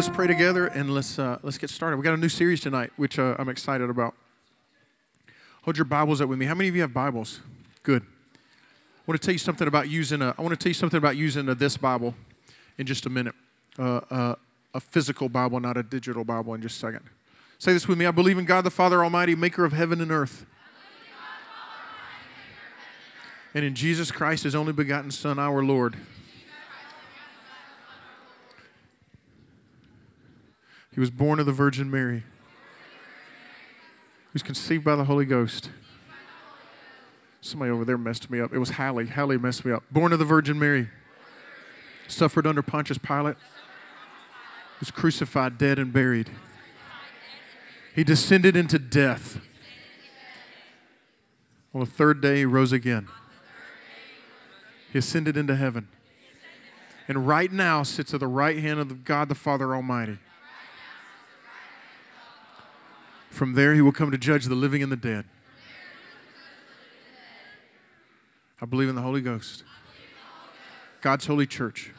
let's pray together and let's uh, let's get started. We got a new series tonight, which uh, I'm excited about. Hold your Bibles up with me. How many of you have Bibles? Good. I want to tell you something about using a. I want to tell you something about using a, this Bible in just a minute. Uh, uh, a physical Bible, not a digital Bible, in just a second. Say this with me. I believe in God the Father Almighty, Maker of heaven and earth. And in Jesus Christ, His only begotten Son, our Lord. He was born of the Virgin Mary. He was conceived by the Holy Ghost. Somebody over there messed me up. It was Hallie. Hallie messed me up. Born of the Virgin Mary. Suffered under Pontius Pilate. Was crucified, dead, and buried. He descended into death. On the third day, he rose again. He ascended into heaven. And right now sits at the right hand of God the Father Almighty. From there, he will come to judge the living and the dead. I believe in the Holy Ghost, God's holy church,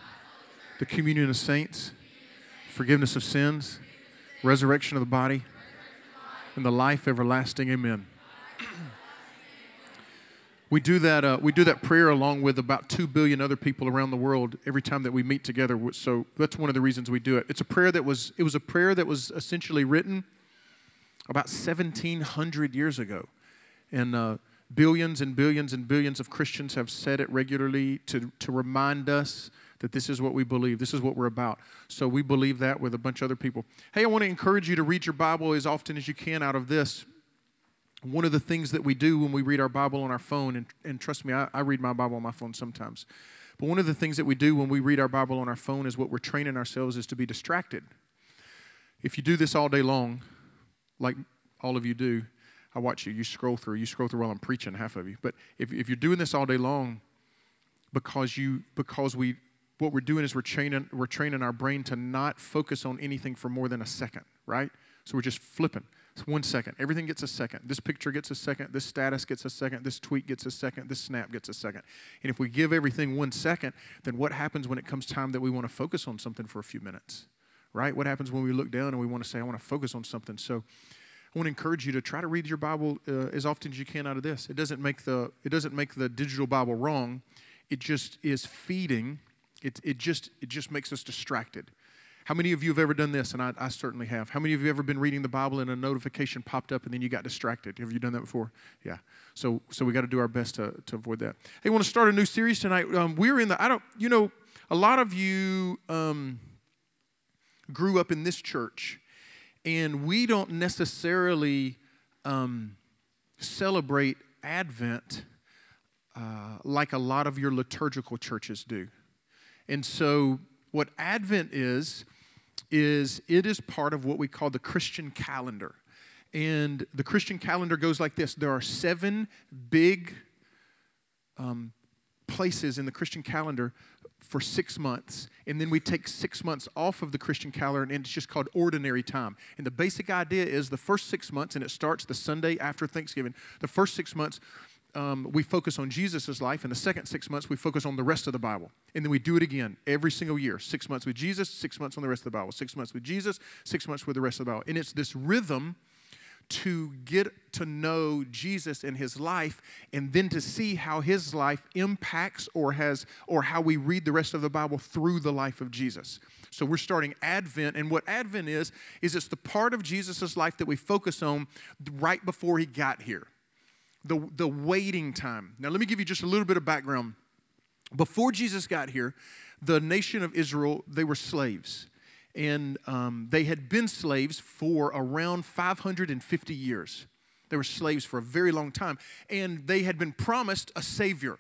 the communion of saints, forgiveness of sins, resurrection of the body, and the life everlasting. Amen. We do that. Uh, we do that prayer along with about two billion other people around the world every time that we meet together. So that's one of the reasons we do it. It's a prayer that was. It was a prayer that was essentially written about 1,700 years ago, and uh, billions and billions and billions of Christians have said it regularly to to remind us that this is what we believe. This is what we're about. So we believe that with a bunch of other people. Hey, I want to encourage you to read your Bible as often as you can out of this one of the things that we do when we read our Bible on our phone, and, and trust me, I, I, read my Bible on my phone sometimes, but one of the things that we do when we read our Bible on our phone is what we're training ourselves is to be distracted. If you do this all day long, like all of you do, I watch you, you scroll through, you scroll through while I'm preaching, half of you. But if, if you're doing this all day long, because you because we what we're doing is we're training we're training our brain to not focus on anything for more than a second, right? So we're just flipping. It's one second. Everything gets a second. This picture gets a second. This status gets a second. This tweet gets a second. This snap gets a second. And if we give everything one second, then what happens when it comes time that we want to focus on something for a few minutes? Right? What happens when we look down and we want to say, I want to focus on something? So I want to encourage you to try to read your Bible uh, as often as you can out of this. It doesn't make the, it doesn't make the digital Bible wrong. It just is feeding. It, it, just, it just makes us distracted. How many of you have ever done this? And I, I, certainly have. How many of you have ever been reading the Bible and a notification popped up and then you got distracted? Have you done that before? Yeah. So, so we got to do our best to, to avoid that. Hey, want to start a new series tonight. Um, we're in the, I don't, you know, a lot of you um, grew up in this church and we don't necessarily um, celebrate Advent uh, like a lot of your liturgical churches do. And so, what Advent is, is it is part of what we call the Christian calendar. And the Christian calendar goes like this there are seven big um, places in the Christian calendar for six months. And then we take six months off of the Christian calendar, and it's just called ordinary time. And the basic idea is the first six months, and it starts the Sunday after Thanksgiving, the first six months um, we focus on Jesus' life. and the second six months, we focus on the rest of the Bible. And then we do it again every single year. Six months with Jesus, six months on the rest of the Bible. Six months with Jesus, six months with the rest of the Bible. And it's this rhythm to get to know Jesus and his life and then to see how his life impacts or has or how we read the rest of the Bible through the life of Jesus. So we're starting Advent and what Advent is is it's the part of Jesus' life that we focus on right before he got here the, the waiting time. Now, let me give you just a little bit of background. Before Jesus got here, the nation of Israel, they were slaves. And um, they had been slaves for around 550 years. They were slaves for a very long time. And they had been promised a Savior.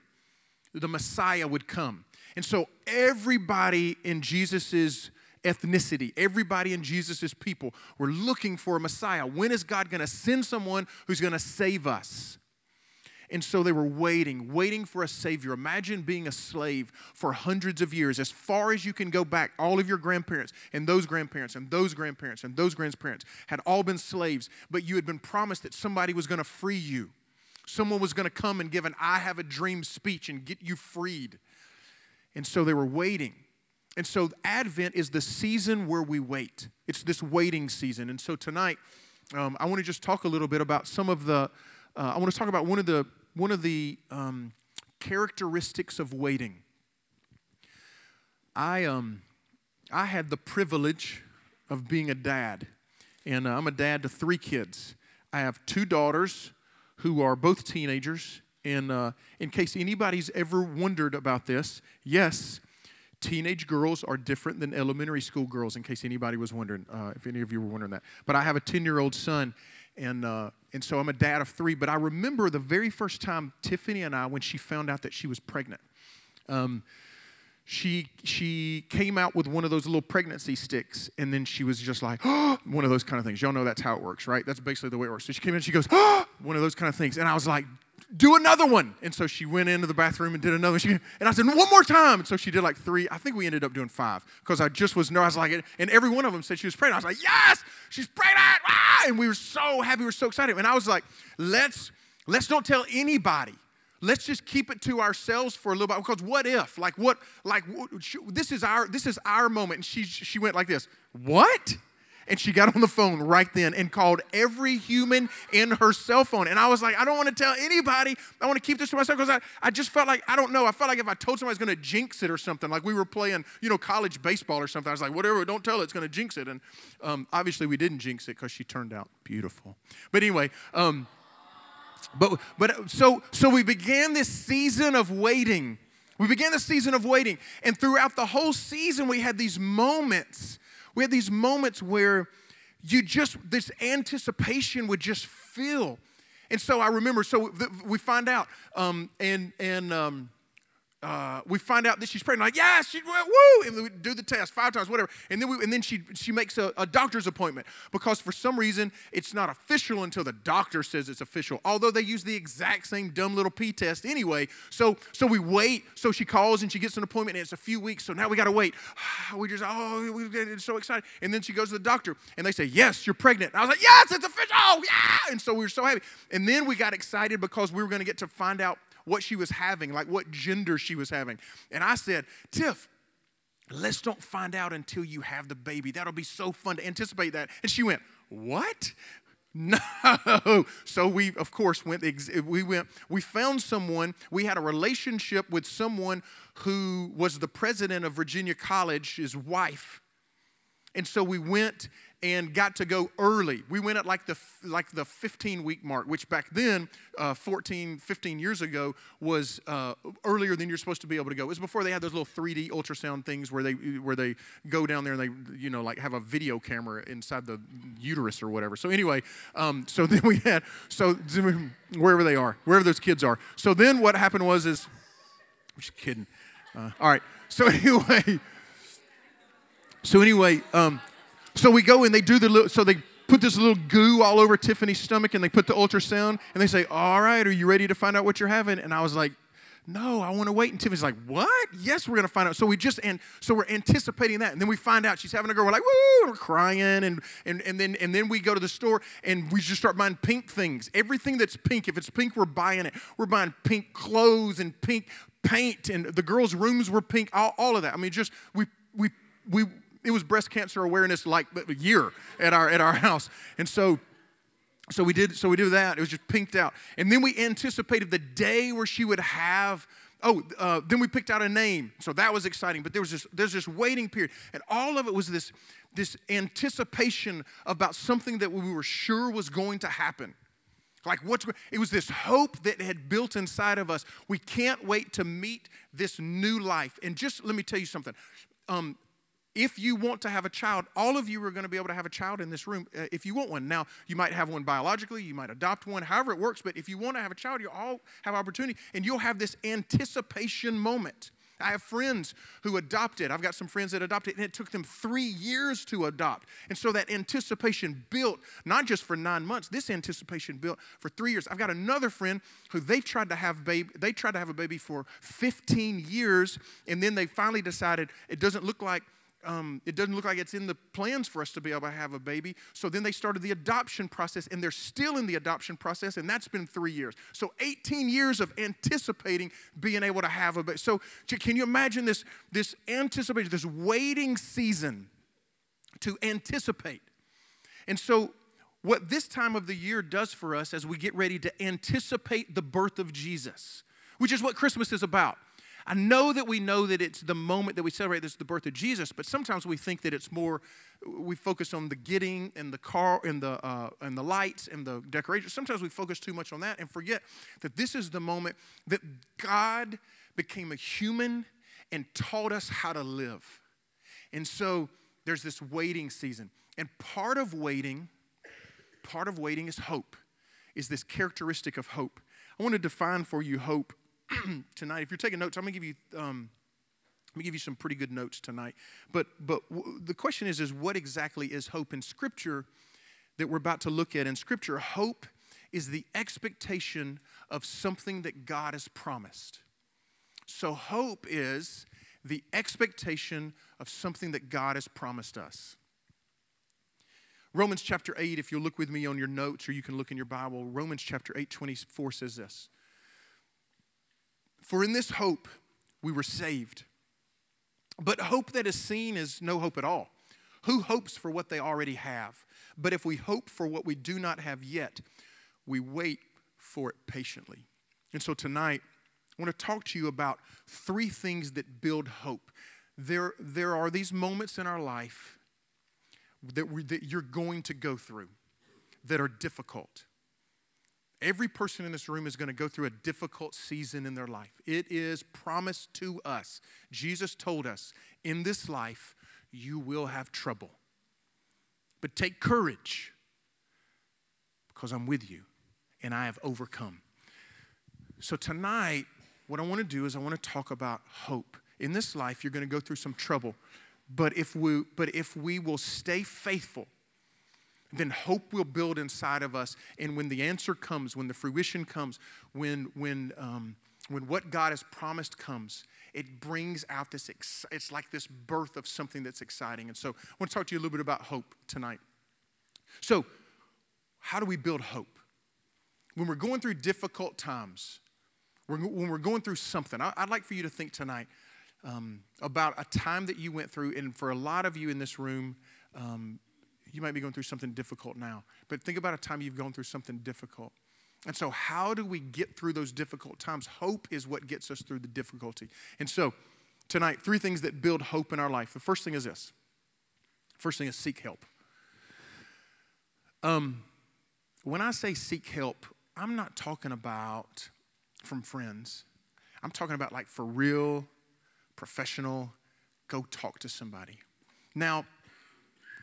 The Messiah would come. And so everybody in Jesus's ethnicity. Everybody in Jesus' people were looking for a Messiah. When is God going to send someone who's going to save us? And so they were waiting, waiting for a Savior. Imagine being a slave for hundreds of years, as far as you can go back. All of your grandparents and those grandparents and those grandparents and those grandparents had all been slaves, but you had been promised that somebody was going to free you. Someone was going to come and give an I have a dream speech and get you freed. And so they were waiting. and so Advent is the season where we wait. It's this waiting season. And so tonight, um, I want to just talk a little bit about some of the. Uh, I want to talk about one of the one of the um, characteristics of waiting. I um, I had the privilege of being a dad, and uh, I'm a dad to three kids. I have two daughters who are both teenagers. And uh, in case anybody's ever wondered about this, yes, teenage girls are different than elementary school girls, in case anybody was wondering, uh, if any of you were wondering that. But I have a 10 year old son, and, uh, and so I'm a dad of three. But I remember the very first time Tiffany and I, when she found out that she was pregnant, um, she, she came out with one of those little pregnancy sticks, and then she was just like, oh, one of those kind of things. Y'all know that's how it works, right? That's basically the way it works. So she came in and she goes, oh, one of those kind of things. And I was like, do another one. And so she went into the bathroom and did another. She, and I said, one more time. And so she did like three. I think we ended up doing five because I just was nervous. Like, and every one of them said she was pregnant. I was like, yes, she's pregnant. Ah! And we were so happy. We were so excited. And I was like, let's, let's don't tell anybody. Let's just keep it to ourselves for a little bit. Because what if? Like what? Like this is our this is our moment. And she she went like this. What? And she got on the phone right then and called every human in her cell phone. And I was like, I don't want to tell anybody. I want to keep this to myself because I, I just felt like, I don't know. I felt like if I told somebody I was going to jinx it or something, like we were playing, you know, college baseball or something, I was like, whatever, don't tell it, it's going to jinx it. And um, obviously we didn't jinx it because she turned out beautiful. But anyway, um, but, but so, so we began this season of waiting. We began the season of waiting. And throughout the whole season, we had these moments we had these moments where you just, this anticipation would just fill. And so I remember, so we find out, um, and, and, um, uh, we find out that she's pregnant. Like, yes, she woo, and we do the test five times, whatever. And then we, and then she she makes a, a, doctor's appointment because for some reason it's not official until the doctor says it's official. Although they use the exact same dumb little P test anyway. So so we wait. So she calls and she gets an appointment, and it's a few weeks. So now we got to wait. we just oh we're so excited. And then she goes to the doctor, and they say, yes, you're pregnant. And I was like, yes, it's official. Oh yeah. And so we were so happy. And then we got excited because we were going to get to find out what she was having, like what gender she was having. And I said, Tiff, let's don't find out until you have the baby. That'll be so fun to anticipate that. And she went, What? No. So we, of course, went. We went. We found someone. We had a relationship with someone who was the president of Virginia College, his wife, and so we went and got to go early. We went at like the like the 15 week mark, which back then, uh, 14, 15 years ago, was uh, earlier than you're supposed to be able to go. It was before they had those little 3D ultrasound things where they where they go down there and they you know like have a video camera inside the uterus or whatever. So anyway, um, so then we had so wherever they are, wherever those kids are. So then what happened was is, I'm just kidding. Uh, all right. So anyway. So anyway, um, so we go and they do the little, so they put this little goo all over Tiffany's stomach and they put the ultrasound and they say, All right, are you ready to find out what you're having? And I was like, no, I want to wait. And Tiffany's like, what? Yes, we're going to find out. So we just, and so we're anticipating that. And then we find out she's having a girl. We're like, woo, we're crying. And, and, and, then, and then we go to the store and we just start buying pink things. Everything that's pink, if it's pink, we're buying it. We're buying pink clothes and pink paint. And the girls' rooms were pink, all, all of that. I mean, just, we, we, we, it was breast cancer awareness like a year at our at our house. And so so we did so we did that. It was just pinked out. And then we anticipated the day where she would have oh uh, then we picked out a name. So that was exciting. But there was this there's this waiting period. And all of it was this this anticipation about something that we were sure was going to happen. Like what's it was this hope that had built inside of us. We can't wait to meet this new life. And just let me tell you something. Um, if you want to have a child, all of you are going to be able to have a child in this room uh, if you want one. Now, you might have one biologically, you might adopt one, however it works, but if you want to have a child, you all have opportunity and you'll have this anticipation moment. I have friends who adopted. I've got some friends that adopted, and it took them three years to adopt. And so that anticipation built, not just for nine months, this anticipation built for three years. I've got another friend who they tried to have baby, they tried to have a baby for 15 years, and then they finally decided it doesn't look like um, it doesn't look like it's in the plans for us to be able to have a baby. So then they started the adoption process, and they're still in the adoption process, and that's been three years. So 18 years of anticipating being able to have a baby. So can you imagine this, this anticipation, this waiting season to anticipate? And so what this time of the year does for us as we get ready to anticipate the birth of Jesus, which is what Christmas is about. I know that we know that it's the moment that we celebrate this, the birth of Jesus, but sometimes we think that it's more, we focus on the getting and the car and the, uh, and the lights and the decorations. Sometimes we focus too much on that and forget that this is the moment that God became a human and taught us how to live. And so there's this waiting season. And part of waiting, part of waiting is hope, is this characteristic of hope. I want to define for you hope tonight. If you're taking notes, I'm going to give you. Um, let me give you some pretty good notes tonight. But but w- the question is is what exactly is hope in Scripture that we're about to look at in Scripture? Hope is the expectation of something that God has promised. So hope is the expectation of something that God has promised us. Romans chapter 8, if you'll look with me on your notes or you can look in your Bible, Romans chapter 8, 24 says this For in this hope we were saved. But hope that is seen is no hope at all. Who hopes for what they already have? But if we hope for what we do not have yet, we wait for it patiently. And so tonight, I want to talk to you about three things that build hope. There, there are these moments in our life that, we, that you're going to go through that are difficult. Every person in this room is going to go through a difficult season in their life. It is promised to us. Jesus told us, in this life, you will have trouble. But take courage because I'm with you and I have overcome. So, tonight, what I want to do is I want to talk about hope. In this life, you're going to go through some trouble. But if we, but if we will stay faithful, then hope will build inside of us. And when the answer comes, when the fruition comes, when, when, um, when what God has promised comes, it brings out this, ex- it's like this birth of something that's exciting. And so I want to talk to you a little bit about hope tonight. So, how do we build hope? When we're going through difficult times, when we're going through something, I'd like for you to think tonight um, about a time that you went through, and for a lot of you in this room, um, you might be going through something difficult now. But think about a time you've gone through something difficult. And so, how do we get through those difficult times? Hope is what gets us through the difficulty. And so, tonight, three things that build hope in our life. The first thing is this first thing is seek help. Um, when I say seek help, I'm not talking about from friends. I'm talking about like for real professional, go talk to somebody. Now,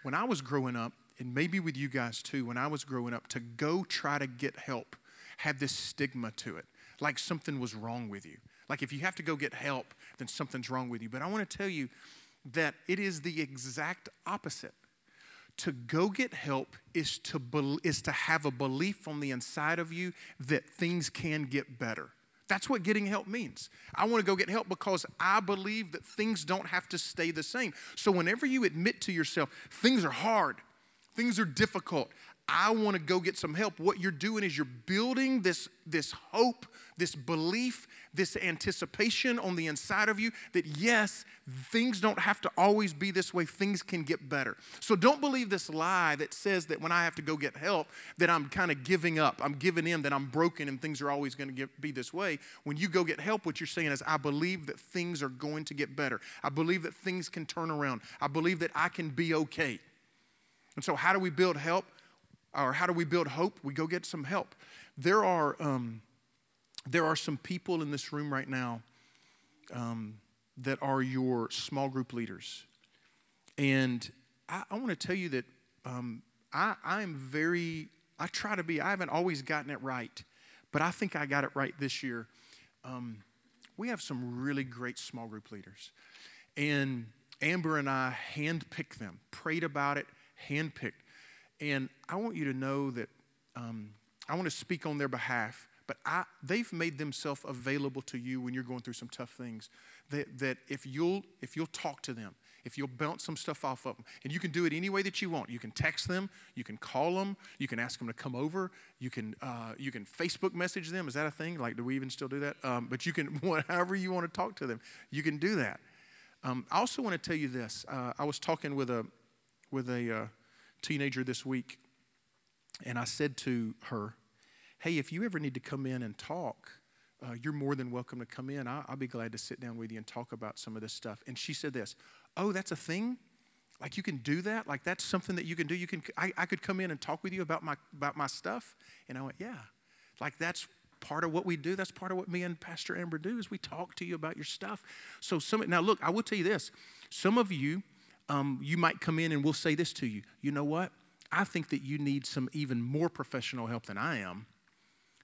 when I was growing up, and maybe with you guys too, when I was growing up, to go try to get help had this stigma to it, like something was wrong with you. Like if you have to go get help, then something's wrong with you. But I want to tell you that it is the exact opposite. To go get help is to, be, is to have a belief on the inside of you that things can get better. That's what getting help means. I want to go get help because I believe that things don't have to stay the same. So, whenever you admit to yourself, things are hard, things are difficult, I want to go get some help. What you're doing is you're building this, this hope, this belief, this anticipation on the inside of you that yes, things don't have to always be this way, things can get better. So don't believe this lie that says that when I have to go get help, that I'm kind of giving up, I'm giving in, that I'm broken and things are always going to be this way. When you go get help, what you're saying is, I believe that things are going to get better. I believe that things can turn around. I believe that I can be okay. And so, how do we build help? Or how do we build hope? We go get some help. There are, um, there are some people in this room right now um, that are your small group leaders. And I, I want to tell you that um, I, I'm very, I try to be, I haven't always gotten it right, but I think I got it right this year. Um, we have some really great small group leaders. And Amber and I handpicked them, prayed about it, handpicked. And I want you to know that um, I want to speak on their behalf, but I, they've made themselves available to you when you're going through some tough things. That, that if, you'll, if you'll talk to them, if you'll bounce some stuff off of them. And you can do it any way that you want. You can text them, you can call them, you can ask them to come over, you can, uh, you can Facebook message them. Is that a thing? Like, do we even still do that? Um, but you can, whatever you want to talk to them, you can do that. Um, I also want to tell you this. Uh, I was talking with a, with a uh, teenager this week, and I said to her, Hey, if you ever need to come in and talk, uh, you're more than welcome to come in. I, will be glad to sit down with you and talk about some of this stuff. And she said this, Oh, that's a thing? Like you can do that? Like that's something that you can do? You can, I, I could come in and talk with you about my, about my stuff? And I went, Yeah. Like that's part of what we do. That's part of what me and Pastor Amber do is we talk to you about your stuff. So some now look, I will tell you this. Some of you, um, you might come in and we'll say this to you. You know what? I think that you need some even more professional help than I am.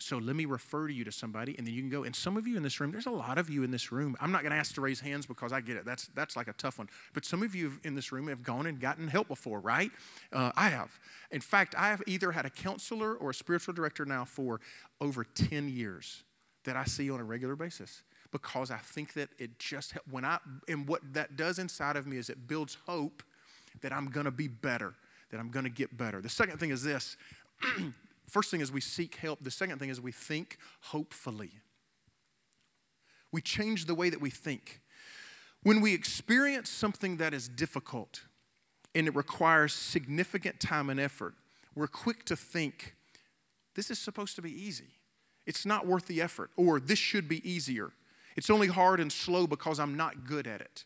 So let me refer to you to somebody, and then you can go. And some of you in this room, there's a lot of you in this room. I'm not going to ask to raise hands because I get it. That's that's like a tough one. But some of you in this room have gone and gotten help before, right? Uh, I have. In fact, I have either had a counselor or a spiritual director now for over 10 years that I see on a regular basis because I think that it just when I and what that does inside of me is it builds hope that I'm going to be better, that I'm going to get better. The second thing is this. First thing is we seek help. The second thing is we think hopefully. We change the way that we think. When we experience something that is difficult and it requires significant time and effort, we're quick to think, this is supposed to be easy. It's not worth the effort, or this should be easier. It's only hard and slow because I'm not good at it.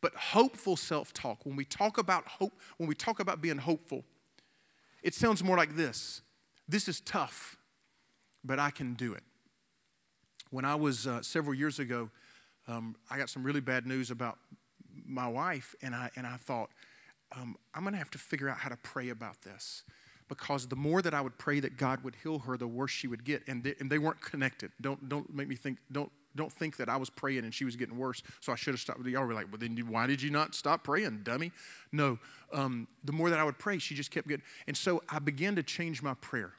But hopeful self talk, when we talk about hope, when we talk about being hopeful, it sounds more like this this is tough, but I can do it. When I was uh, several years ago, um, I got some really bad news about my wife, and I, and I thought, um, I'm going to have to figure out how to pray about this. Because the more that I would pray that God would heal her, the worse she would get. And they, and they weren't connected. Don't, don't make me think, don't, don't think that I was praying and she was getting worse, so I should have stopped. Y'all were like, well, then why did you not stop praying, dummy? No. Um, the more that I would pray, she just kept getting. And so I began to change my prayer.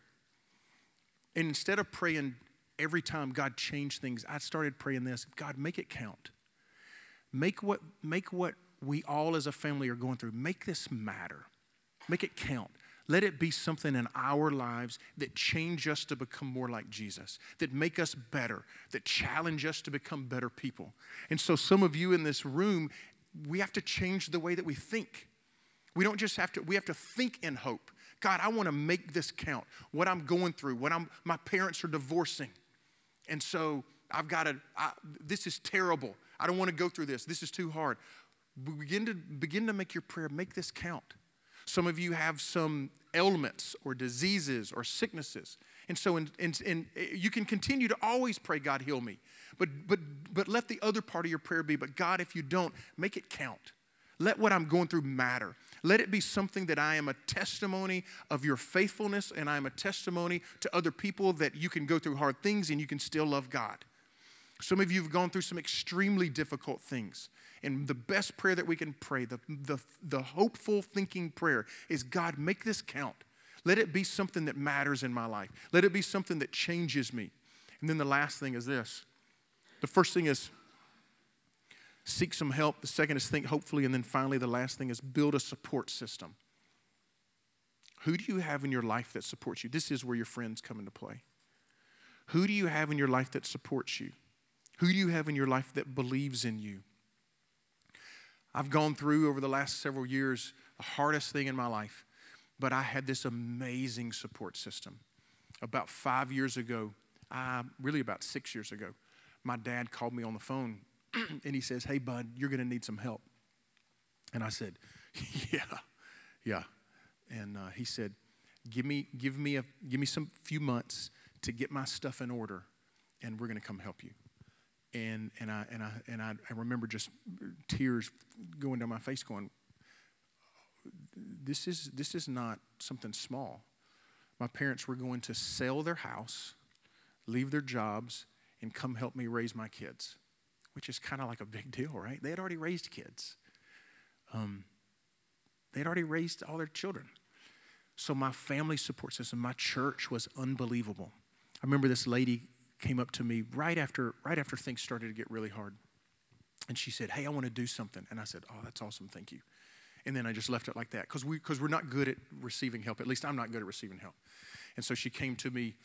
And instead of praying every time God changed things, I started praying this God, make it count. Make what, make what we all as a family are going through, make this matter. Make it count. Let it be something in our lives that change us to become more like Jesus, that make us better, that challenge us to become better people. And so, some of you in this room, we have to change the way that we think. We don't just have to, we have to think in hope. God, I want to make this count. What I'm going through, what I'm, my parents are divorcing. And so I've got to, I, this is terrible. I don't want to go through this. This is too hard. Begin to, begin to make your prayer, make this count. Some of you have some ailments or diseases or sicknesses. And so in, in, in, you can continue to always pray, God, heal me. But, but, but let the other part of your prayer be, but God, if you don't, make it count. Let what I'm going through matter. Let it be something that I am a testimony of your faithfulness and I am a testimony to other people that you can go through hard things and you can still love God. Some of you have gone through some extremely difficult things. And the best prayer that we can pray, the, the, the hopeful thinking prayer, is God, make this count. Let it be something that matters in my life. Let it be something that changes me. And then the last thing is this the first thing is seek some help. The second is think hopefully. And then finally, the last thing is build a support system. Who do you have in your life that supports you? This is where your friends come into play. Who do you have in your life that supports you? Who do you have in your life that believes in you? I've gone through over the last several years the hardest thing in my life, but I had this amazing support system. About five years ago, uh, really about six years ago, my dad called me on the phone and he says, Hey, bud, you're going to need some help. And I said, Yeah, yeah. And uh, he said, give me, give, me a, give me some few months to get my stuff in order, and we're going to come help you and and I and I and I, I remember just tears going down my face, going, "This is this is not something small." My parents were going to sell their house, leave their jobs, and come help me raise my kids, which is kind of like a big deal, right? They had already raised kids. Um, they had already raised all their children. So my family support system, my church was unbelievable. I remember this lady came up to me right after, right after things started to get really hard. And she said, Hey, I want to do something. And I said, Oh, that's awesome. Thank you. And then I just left it like that because we, cause we're not good at receiving help. At least I'm not good at receiving help. And so she came to me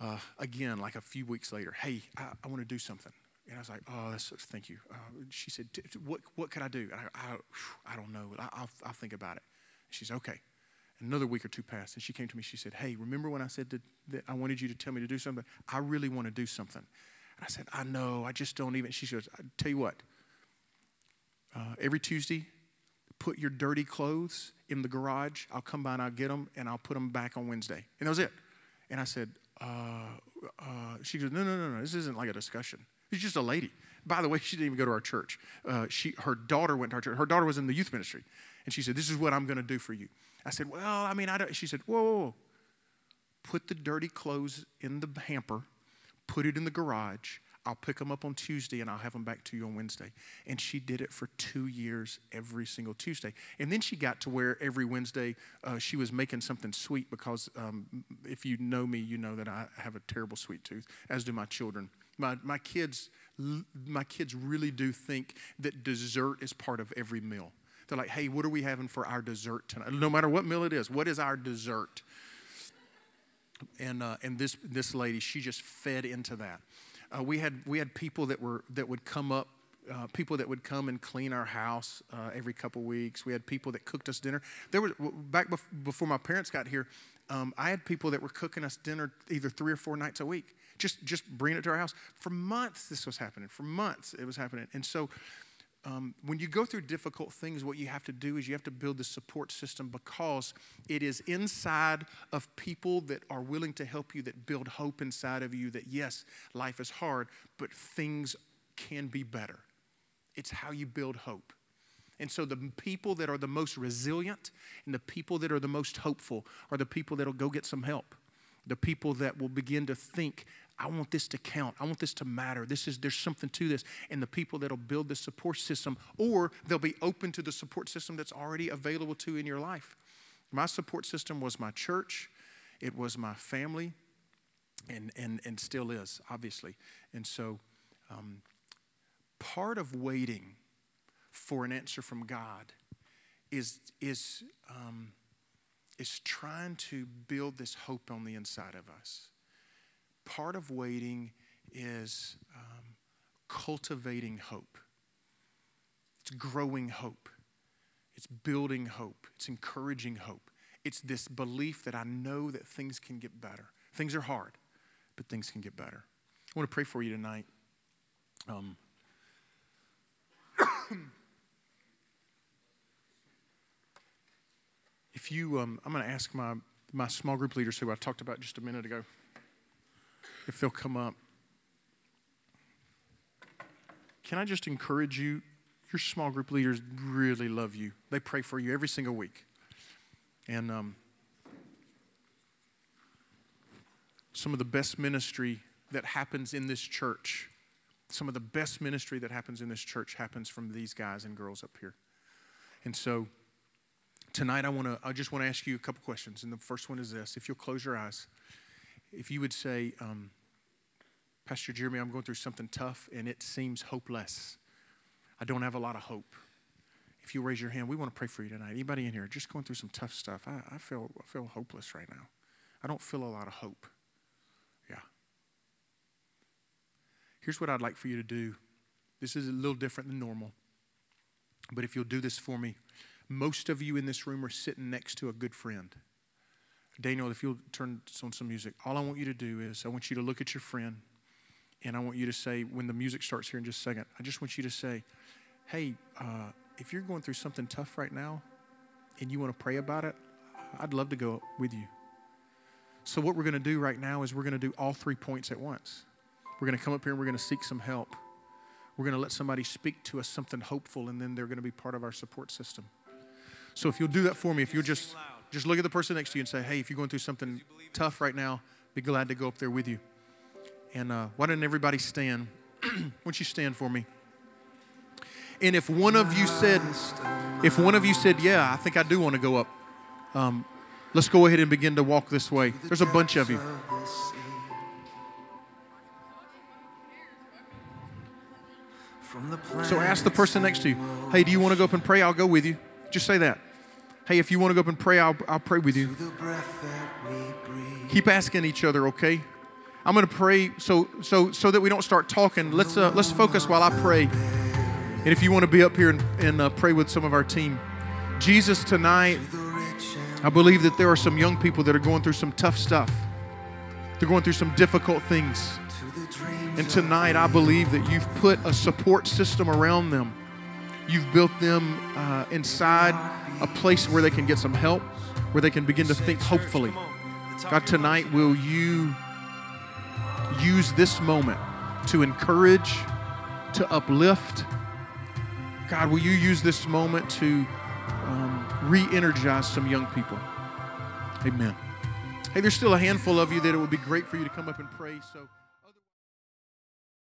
uh, again, like a few weeks later. Hey, I, I want to do something. And I was like, oh, that's, thank you. Uh, she said, what, what could I do? And I, I, I don't know. I, will I'll think about it. She's okay. Another week or two passed, and she came to me. She said, hey, remember when I said that I wanted you to tell me to do something? I really want to do something. And I said, I know. I just don't even. She goes, I tell you what. Uh, every Tuesday, put your dirty clothes in the garage. I'll come by and I'll get them, and I'll put them back on Wednesday. And that was it. And I said, uh, uh, she goes, no, no, no, no. This isn't like a discussion. It's just a lady. By the way, she didn't even go to our church. Uh, she, her daughter went to our church. Her daughter was in the youth ministry. And she said, This is what I'm going to do for you. I said, Well, I mean, I don't. She said, whoa, whoa, whoa. Put the dirty clothes in the hamper, put it in the garage. I'll pick them up on Tuesday and I'll have them back to you on Wednesday. And she did it for two years every single Tuesday. And then she got to where every Wednesday uh, she was making something sweet because um, if you know me, you know that I have a terrible sweet tooth, as do my children. My, my, kids, my kids really do think that dessert is part of every meal. They're like, hey, what are we having for our dessert tonight? No matter what meal it is, what is our dessert? And, uh, and this, this lady, she just fed into that. Uh, we, had, we had people that, were, that would come up uh, people that would come and clean our house uh, every couple weeks. We had people that cooked us dinner. There was back bef- before my parents got here. Um, I had people that were cooking us dinner either three or four nights a week. Just just bringing it to our house for months. This was happening. For months it was happening. And so um, when you go through difficult things, what you have to do is you have to build the support system because it is inside of people that are willing to help you, that build hope inside of you that yes, life is hard, but things can be better. It's how you build hope. And so the people that are the most resilient and the people that are the most hopeful are the people that'll go get some help. The people that will begin to think I want this to count. I want this to matter. This is there's something to this. And the people that'll build the support system, or they'll be open to the support system that's already available to in your life. My support system was my church, it was my family, and and and still is, obviously. And so um, part of waiting for an answer from God is is um, is trying to build this hope on the inside of us part of waiting is um, cultivating hope. It's growing hope. It's building hope. It's encouraging hope. It's this belief that I know that things can get better. Things are hard, but things can get better. I want to pray for you tonight. Um, if you, um, I'm going to ask my, my small group leaders who I talked about just a minute ago if they'll come up. Can I just encourage you? Your small group leaders really love you. They pray for you every single week. And um, some of the best ministry that happens in this church, some of the best ministry that happens in this church happens from these guys and girls up here. And so tonight I want to I just want to ask you a couple questions. And the first one is this. If you'll close your eyes, if you would say, um, Pastor Jeremy, I'm going through something tough and it seems hopeless. I don't have a lot of hope. If you raise your hand, we want to pray for you tonight. Anybody in here just going through some tough stuff? I, I feel I feel hopeless right now. I don't feel a lot of hope. Yeah. Here's what I'd like for you to do. This is a little different than normal. But if you'll do this for me, most of you in this room are sitting next to a good friend. Daniel, if you'll turn on some music, all I want you to do is I want you to look at your friend and I want you to say, when the music starts here in just a second, I just want you to say, hey, uh, if you're going through something tough right now and you want to pray about it, I'd love to go with you. So, what we're going to do right now is we're going to do all three points at once. We're going to come up here and we're going to seek some help. We're going to let somebody speak to us something hopeful, and then they're going to be part of our support system. So, if you'll do that for me, if you'll just just look at the person next to you and say, "Hey, if you're going through something tough right now, be glad to go up there with you." And uh, why didn't everybody stand? why don't you stand for me? And if one of you said, if one of you said, yeah, I think I do want to go up, um, let's go ahead and begin to walk this way. There's a bunch of you. So ask the person next to you, hey, do you want to go up and pray? I'll go with you. Just say that. Hey, if you want to go up and pray, I'll, I'll pray with you. Keep asking each other, okay? I'm going to pray so so so that we don't start talking. Let's uh, let's focus while I pray. And if you want to be up here and, and uh, pray with some of our team, Jesus, tonight, I believe that there are some young people that are going through some tough stuff. They're going through some difficult things. And tonight, I believe that you've put a support system around them. You've built them uh, inside a place where they can get some help, where they can begin to think hopefully. God, tonight, will you use this moment to encourage, to uplift? God, will you use this moment to um, re energize some young people? Amen. Hey, there's still a handful of you that it would be great for you to come up and pray. So.